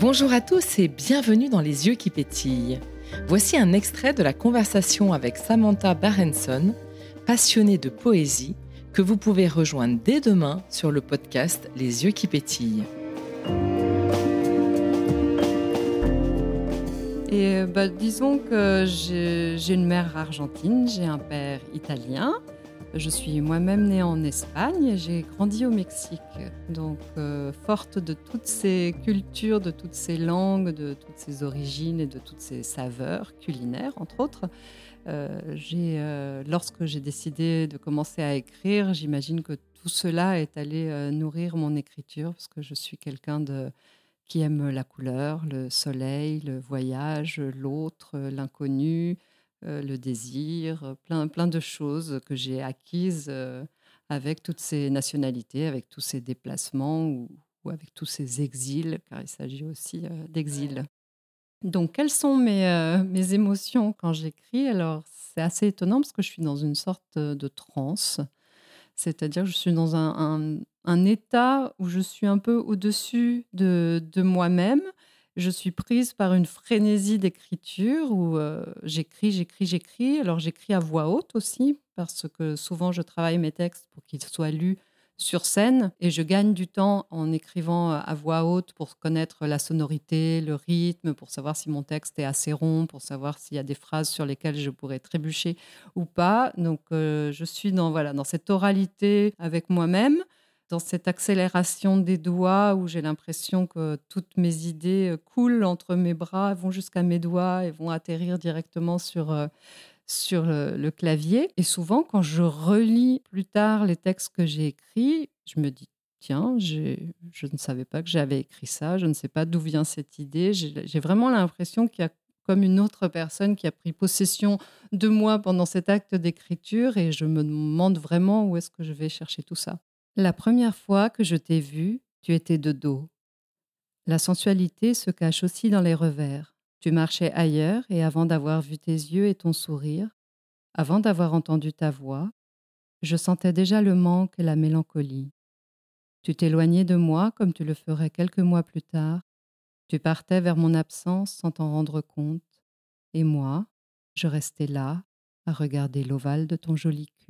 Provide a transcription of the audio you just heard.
Bonjour à tous et bienvenue dans Les yeux qui pétillent. Voici un extrait de la conversation avec Samantha Barenson, passionnée de poésie, que vous pouvez rejoindre dès demain sur le podcast Les yeux qui pétillent. Et bah, disons que j'ai une mère argentine, j'ai un père italien. Je suis moi-même née en Espagne et j'ai grandi au Mexique. Donc, euh, forte de toutes ces cultures, de toutes ces langues, de toutes ces origines et de toutes ces saveurs culinaires, entre autres, euh, euh, lorsque j'ai décidé de commencer à écrire, j'imagine que tout cela est allé nourrir mon écriture parce que je suis quelqu'un qui aime la couleur, le soleil, le voyage, l'autre, l'inconnu, euh, le désir, plein, plein de choses que j'ai acquises euh, avec toutes ces nationalités, avec tous ces déplacements ou, avec tous ces exils, car il s'agit aussi euh, d'exil. Donc, quelles sont mes, mes émotions quand j'écris? Alors, c'est assez étonnant parce que je suis dans une sorte de transe. C'est-à-dire, je suis dans un, un, état où je suis un peu au-dessus de, de moi-même. Je suis prise par une frénésie d'écriture où euh, j'écris, j'écris, j'écris. Alors, j'écris à voix haute aussi, parce que souvent, je travaille mes textes pour qu'ils soient lus sur scène et je gagne du temps en écrivant à voix haute pour connaître la sonorité, le rythme, pour savoir si mon texte est assez rond, pour savoir s'il y a des phrases sur lesquelles je pourrais trébucher ou pas. Donc euh, je suis dans voilà dans cette oralité avec moi-même, dans cette accélération des doigts où j'ai l'impression que toutes mes idées euh, coulent entre mes bras, vont jusqu'à mes doigts et vont atterrir directement sur euh, sur le, clavier. Et souvent, quand je relis plus tard les textes que j'ai écrits, je me dis, tiens, je ne savais pas que j'avais écrit ça, je ne sais pas d'où vient cette idée. J'ai vraiment l'impression qu'il y a comme une autre personne qui a pris possession de moi pendant cet acte d'écriture et je me demande vraiment où est-ce que je vais chercher tout ça. La première fois que je t'ai vu, tu étais de dos. La sensualité se cache aussi dans les revers. Tu marchais ailleurs et avant d'avoir vu tes yeux et ton sourire, avant d'avoir entendu ta voix, je sentais déjà le manque et la mélancolie. Tu t'éloignais de moi comme tu le ferais quelques mois plus tard. Tu partais vers mon absence sans t'en rendre compte. Et moi, je restais là, à regarder l'ovale de ton joli cul.